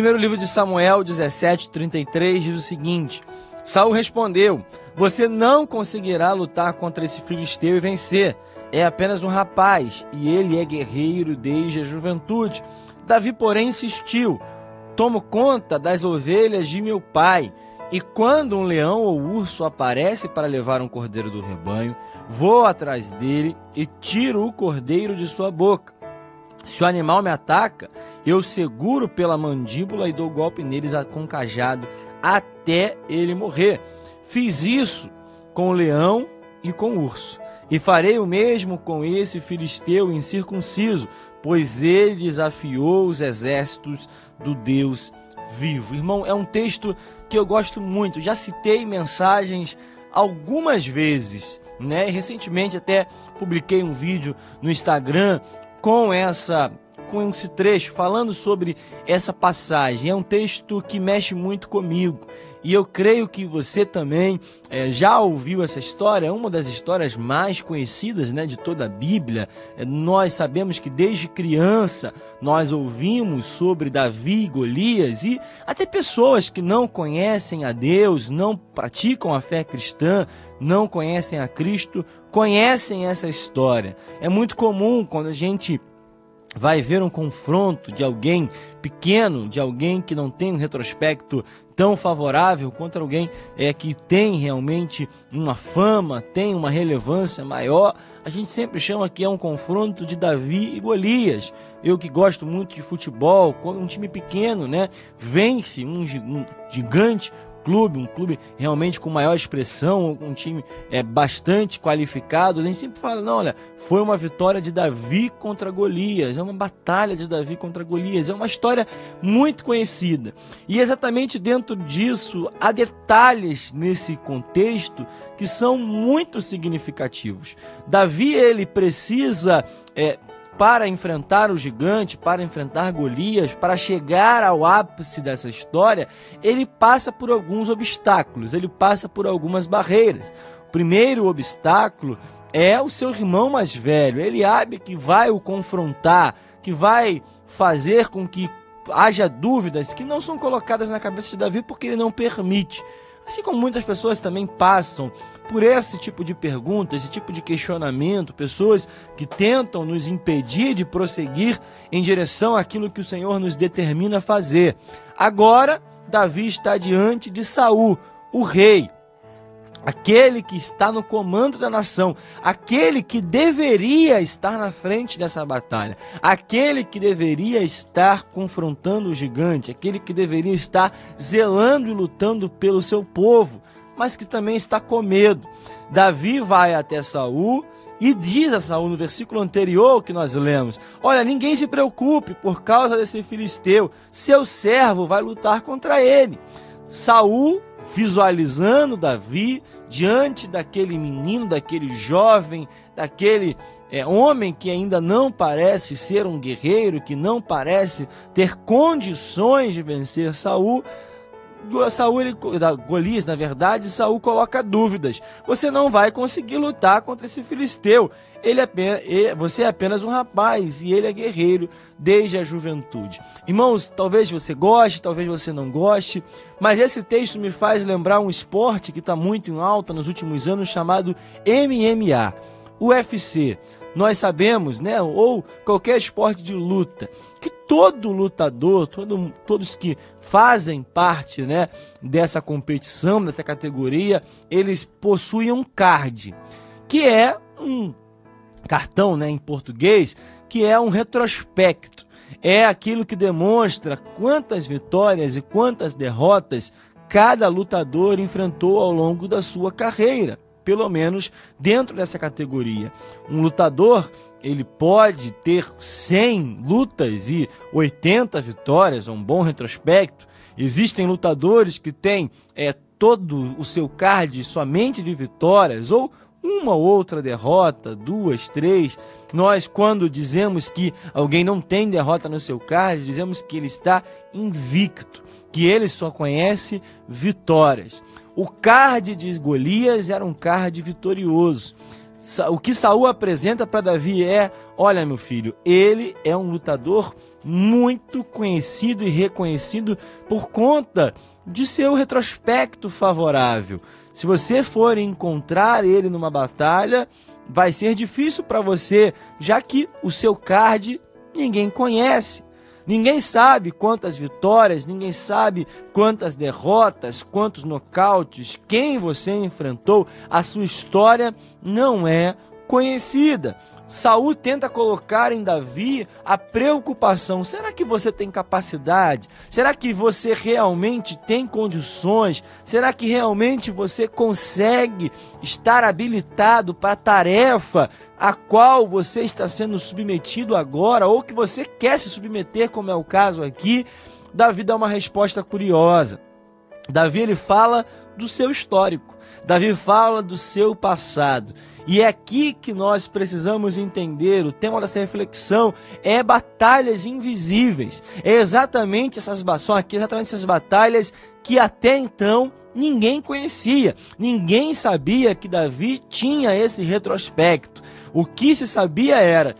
Primeiro livro de Samuel 17:33 diz o seguinte: Saul respondeu: Você não conseguirá lutar contra esse filisteu e vencer. É apenas um rapaz e ele é guerreiro desde a juventude. Davi, porém, insistiu: Tomo conta das ovelhas de meu pai. E quando um leão ou urso aparece para levar um cordeiro do rebanho, vou atrás dele e tiro o cordeiro de sua boca. Se o animal me ataca, eu seguro pela mandíbula e dou golpe neles com cajado até ele morrer. Fiz isso com o leão e com o urso. E farei o mesmo com esse filisteu incircunciso, pois ele desafiou os exércitos do Deus vivo. Irmão, é um texto que eu gosto muito. Já citei mensagens algumas vezes, né? Recentemente até publiquei um vídeo no Instagram com essa com esse trecho falando sobre essa passagem. É um texto que mexe muito comigo. E eu creio que você também é, já ouviu essa história, é uma das histórias mais conhecidas né, de toda a Bíblia. É, nós sabemos que desde criança nós ouvimos sobre Davi e Golias, e até pessoas que não conhecem a Deus, não praticam a fé cristã, não conhecem a Cristo, conhecem essa história. É muito comum quando a gente vai ver um confronto de alguém pequeno, de alguém que não tem um retrospecto tão favorável contra alguém é, que tem realmente uma fama, tem uma relevância maior, a gente sempre chama que é um confronto de Davi e Golias. Eu que gosto muito de futebol, um time pequeno, né, vence um gigante, clube, um clube realmente com maior expressão, um time é, bastante qualificado, a gente sempre fala, não, olha, foi uma vitória de Davi contra Golias, é uma batalha de Davi contra Golias, é uma história muito conhecida. E exatamente dentro disso há detalhes nesse contexto que são muito significativos. Davi, ele precisa é, para enfrentar o gigante, para enfrentar Golias, para chegar ao ápice dessa história, ele passa por alguns obstáculos, ele passa por algumas barreiras. O primeiro obstáculo é o seu irmão mais velho, Eliabe, que vai o confrontar, que vai fazer com que haja dúvidas que não são colocadas na cabeça de Davi porque ele não permite. Assim como muitas pessoas também passam por esse tipo de pergunta, esse tipo de questionamento, pessoas que tentam nos impedir de prosseguir em direção àquilo que o Senhor nos determina fazer. Agora, Davi está diante de Saul, o rei aquele que está no comando da nação, aquele que deveria estar na frente dessa batalha, aquele que deveria estar confrontando o gigante, aquele que deveria estar zelando e lutando pelo seu povo, mas que também está com medo. Davi vai até Saul e diz a Saul no versículo anterior que nós lemos: Olha, ninguém se preocupe por causa desse filisteu, seu servo vai lutar contra ele. Saul visualizando Davi diante daquele menino, daquele jovem, daquele é, homem que ainda não parece ser um guerreiro, que não parece ter condições de vencer Saul. Saul, ele, Golias, na verdade, Saul coloca dúvidas. Você não vai conseguir lutar contra esse filisteu. Ele é, você é apenas um rapaz e ele é guerreiro desde a juventude. Irmãos, talvez você goste, talvez você não goste, mas esse texto me faz lembrar um esporte que está muito em alta nos últimos anos chamado MMA, UFC. Nós sabemos, né, ou qualquer esporte de luta, que todo lutador, todo, todos que fazem parte, né, dessa competição, dessa categoria, eles possuem um card, que é um cartão, né, em português, que é um retrospecto. É aquilo que demonstra quantas vitórias e quantas derrotas cada lutador enfrentou ao longo da sua carreira, pelo menos dentro dessa categoria. Um lutador, ele pode ter 100 lutas e 80 vitórias, um bom retrospecto. Existem lutadores que têm é, todo o seu card somente de vitórias ou uma outra derrota, duas, três. Nós, quando dizemos que alguém não tem derrota no seu card, dizemos que ele está invicto, que ele só conhece vitórias. O card de Golias era um card vitorioso. o que Saul apresenta para Davi é: olha, meu filho, ele é um lutador muito conhecido e reconhecido por conta de seu retrospecto favorável. Se você for encontrar ele numa batalha, vai ser difícil para você, já que o seu card ninguém conhece. Ninguém sabe quantas vitórias, ninguém sabe quantas derrotas, quantos nocautes, quem você enfrentou. A sua história não é conhecida. Saul tenta colocar em Davi a preocupação: será que você tem capacidade? Será que você realmente tem condições? Será que realmente você consegue estar habilitado para a tarefa a qual você está sendo submetido agora ou que você quer se submeter, como é o caso aqui? Davi dá uma resposta curiosa. Davi ele fala do seu histórico. Davi fala do seu passado. E é aqui que nós precisamos entender, o tema dessa reflexão é batalhas invisíveis. É exatamente essas são aqui exatamente essas batalhas que até então ninguém conhecia. Ninguém sabia que Davi tinha esse retrospecto. O que se sabia era,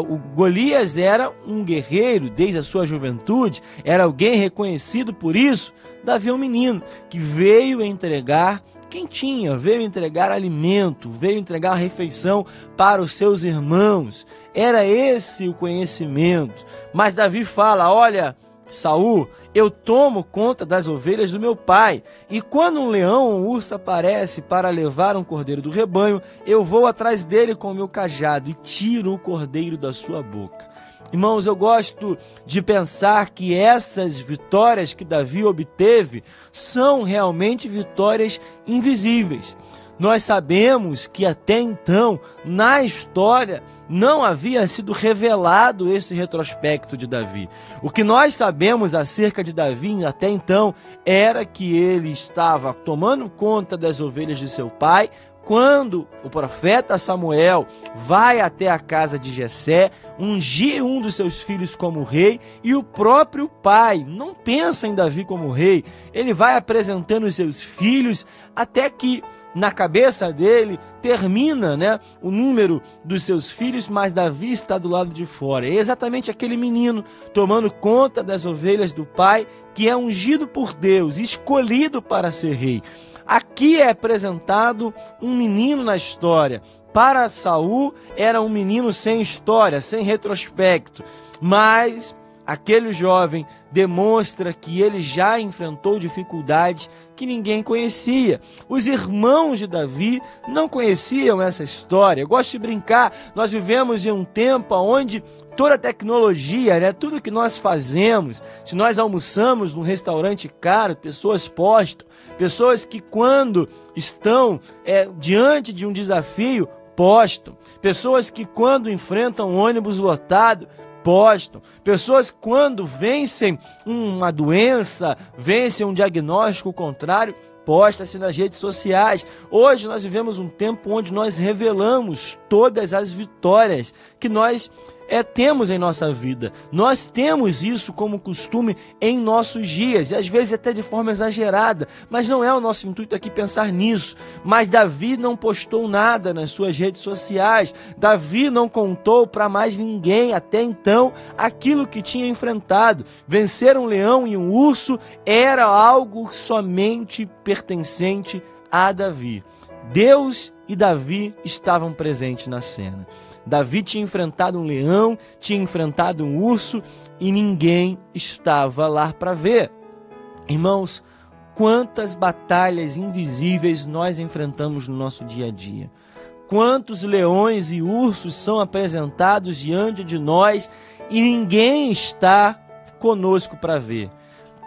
o Golias era um guerreiro desde a sua juventude, era alguém reconhecido por isso. Davi é um menino que veio entregar quem tinha, veio entregar alimento, veio entregar refeição para os seus irmãos. Era esse o conhecimento. Mas Davi fala: Olha, Saul, eu tomo conta das ovelhas do meu pai, e quando um leão ou um urso aparece para levar um cordeiro do rebanho, eu vou atrás dele com o meu cajado e tiro o cordeiro da sua boca. Irmãos, eu gosto de pensar que essas vitórias que Davi obteve são realmente vitórias invisíveis. Nós sabemos que até então, na história, não havia sido revelado esse retrospecto de Davi. O que nós sabemos acerca de Davi até então era que ele estava tomando conta das ovelhas de seu pai, quando o profeta Samuel vai até a casa de Jessé, ungir um dos seus filhos como rei, e o próprio pai não pensa em Davi como rei, ele vai apresentando os seus filhos até que na cabeça dele termina, né, o número dos seus filhos, mas Davi está do lado de fora. É exatamente aquele menino tomando conta das ovelhas do pai, que é ungido por Deus, escolhido para ser rei. Aqui é apresentado um menino na história. Para Saul era um menino sem história, sem retrospecto, mas aquele jovem demonstra que ele já enfrentou dificuldades que ninguém conhecia. Os irmãos de Davi não conheciam essa história. Eu gosto de brincar, nós vivemos em um tempo onde toda a tecnologia, né, tudo que nós fazemos, se nós almoçamos num restaurante caro, pessoas postam, pessoas que quando estão é, diante de um desafio, postam, pessoas que quando enfrentam um ônibus lotado, postam. Pessoas quando vencem uma doença, vencem um diagnóstico contrário, posta-se nas redes sociais. Hoje nós vivemos um tempo onde nós revelamos todas as vitórias que nós é, temos em nossa vida. Nós temos isso como costume em nossos dias, e às vezes até de forma exagerada, mas não é o nosso intuito aqui pensar nisso. Mas Davi não postou nada nas suas redes sociais, Davi não contou para mais ninguém até então aquilo que tinha enfrentado. Vencer um leão e um urso era algo somente pertencente a Davi. Deus e Davi estavam presentes na cena. Davi tinha enfrentado um leão, tinha enfrentado um urso e ninguém estava lá para ver. Irmãos, quantas batalhas invisíveis nós enfrentamos no nosso dia a dia. Quantos leões e ursos são apresentados diante de nós e ninguém está conosco para ver.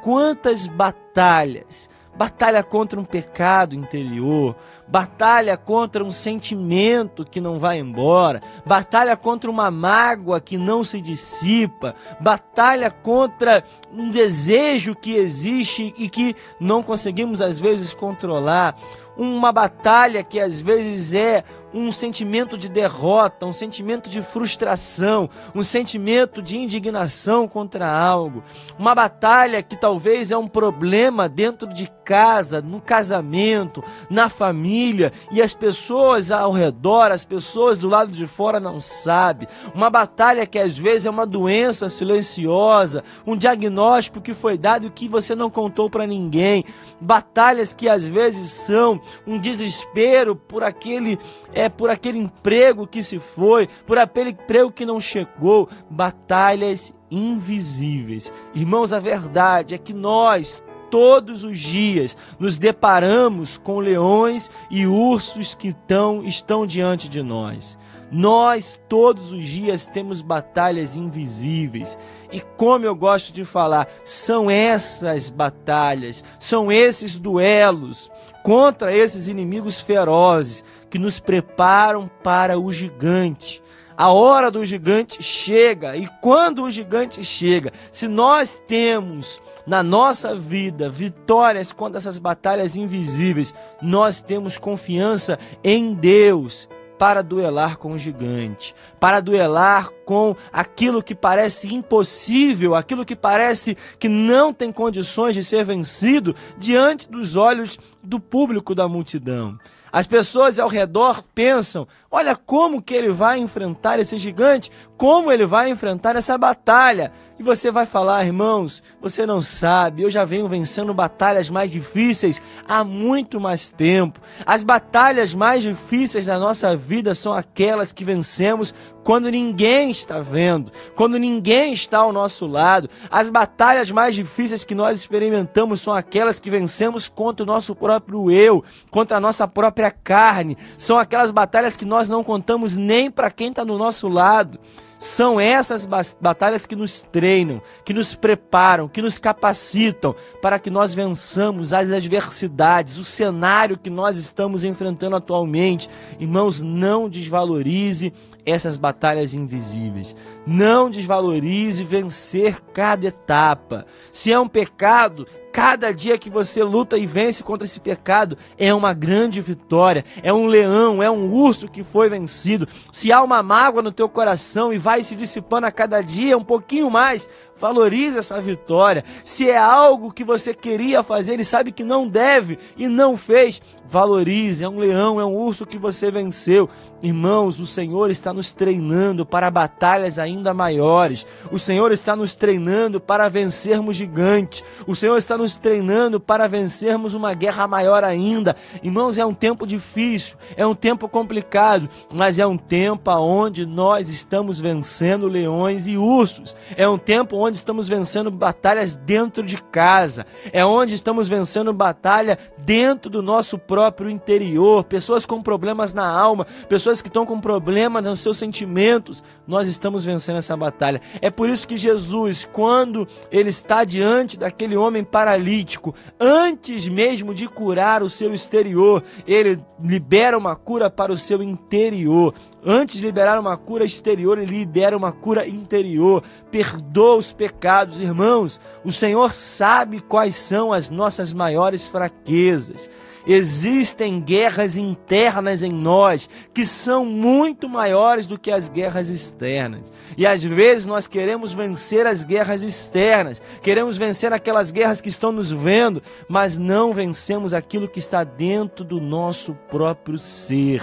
Quantas batalhas batalha contra um pecado interior, batalha contra um sentimento que não vai embora, batalha contra uma mágoa que não se dissipa, batalha contra um desejo que existe e que não conseguimos às vezes controlar, uma batalha que às vezes é um sentimento de derrota, um sentimento de frustração, um sentimento de indignação contra algo, uma batalha que talvez é um problema dentro de casa, no casamento, na família e as pessoas ao redor, as pessoas do lado de fora não sabem. Uma batalha que às vezes é uma doença silenciosa, um diagnóstico que foi dado e que você não contou para ninguém. Batalhas que às vezes são um desespero por aquele é por aquele emprego que se foi, por aquele emprego que não chegou, batalhas invisíveis. Irmãos, a verdade é que nós todos os dias nos deparamos com leões e ursos que tão, estão diante de nós. Nós todos os dias temos batalhas invisíveis. E como eu gosto de falar, são essas batalhas, são esses duelos contra esses inimigos ferozes que nos preparam para o gigante. A hora do gigante chega, e quando o gigante chega, se nós temos na nossa vida vitórias contra essas batalhas invisíveis, nós temos confiança em Deus para duelar com o gigante, para duelar com aquilo que parece impossível, aquilo que parece que não tem condições de ser vencido diante dos olhos do público da multidão. As pessoas ao redor pensam: olha como que ele vai enfrentar esse gigante, como ele vai enfrentar essa batalha. E você vai falar, irmãos, você não sabe, eu já venho vencendo batalhas mais difíceis há muito mais tempo. As batalhas mais difíceis da nossa vida são aquelas que vencemos quando ninguém está vendo, quando ninguém está ao nosso lado. As batalhas mais difíceis que nós experimentamos são aquelas que vencemos contra o nosso próprio eu, contra a nossa própria carne. São aquelas batalhas que nós não contamos nem para quem está no nosso lado. São essas batalhas que nos treinam, que nos preparam, que nos capacitam para que nós vençamos as adversidades, o cenário que nós estamos enfrentando atualmente. Irmãos, não desvalorize essas batalhas invisíveis. Não desvalorize vencer cada etapa. Se é um pecado, Cada dia que você luta e vence contra esse pecado é uma grande vitória. É um leão, é um urso que foi vencido. Se há uma mágoa no teu coração e vai se dissipando a cada dia um pouquinho mais, Valorize essa vitória. Se é algo que você queria fazer e sabe que não deve e não fez, valorize. É um leão, é um urso que você venceu. Irmãos, o Senhor está nos treinando para batalhas ainda maiores. O Senhor está nos treinando para vencermos gigantes. O Senhor está nos treinando para vencermos uma guerra maior ainda. Irmãos, é um tempo difícil, é um tempo complicado, mas é um tempo onde nós estamos vencendo leões e ursos. É um tempo onde estamos vencendo batalhas dentro de casa, é onde estamos vencendo batalha dentro do nosso próprio interior. Pessoas com problemas na alma, pessoas que estão com problemas nos seus sentimentos, nós estamos vencendo essa batalha. É por isso que Jesus, quando ele está diante daquele homem paralítico, antes mesmo de curar o seu exterior, ele libera uma cura para o seu interior. Antes de liberar uma cura exterior, ele libera uma cura interior. Perdoa os pecados, irmãos. O Senhor sabe quais são as nossas maiores fraquezas. Existem guerras internas em nós que são muito maiores do que as guerras externas. E às vezes nós queremos vencer as guerras externas, queremos vencer aquelas guerras que estão nos vendo, mas não vencemos aquilo que está dentro do nosso próprio ser.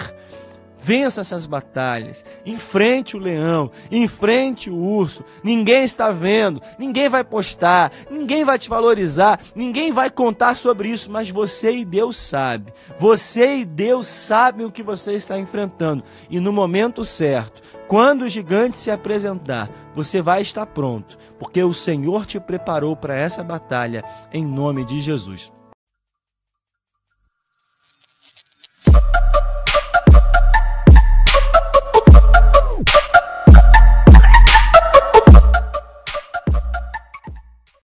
Vença essas batalhas. Enfrente o leão, enfrente o urso. Ninguém está vendo, ninguém vai postar, ninguém vai te valorizar, ninguém vai contar sobre isso, mas você e Deus sabe. Você e Deus sabem o que você está enfrentando. E no momento certo, quando o gigante se apresentar, você vai estar pronto, porque o Senhor te preparou para essa batalha em nome de Jesus.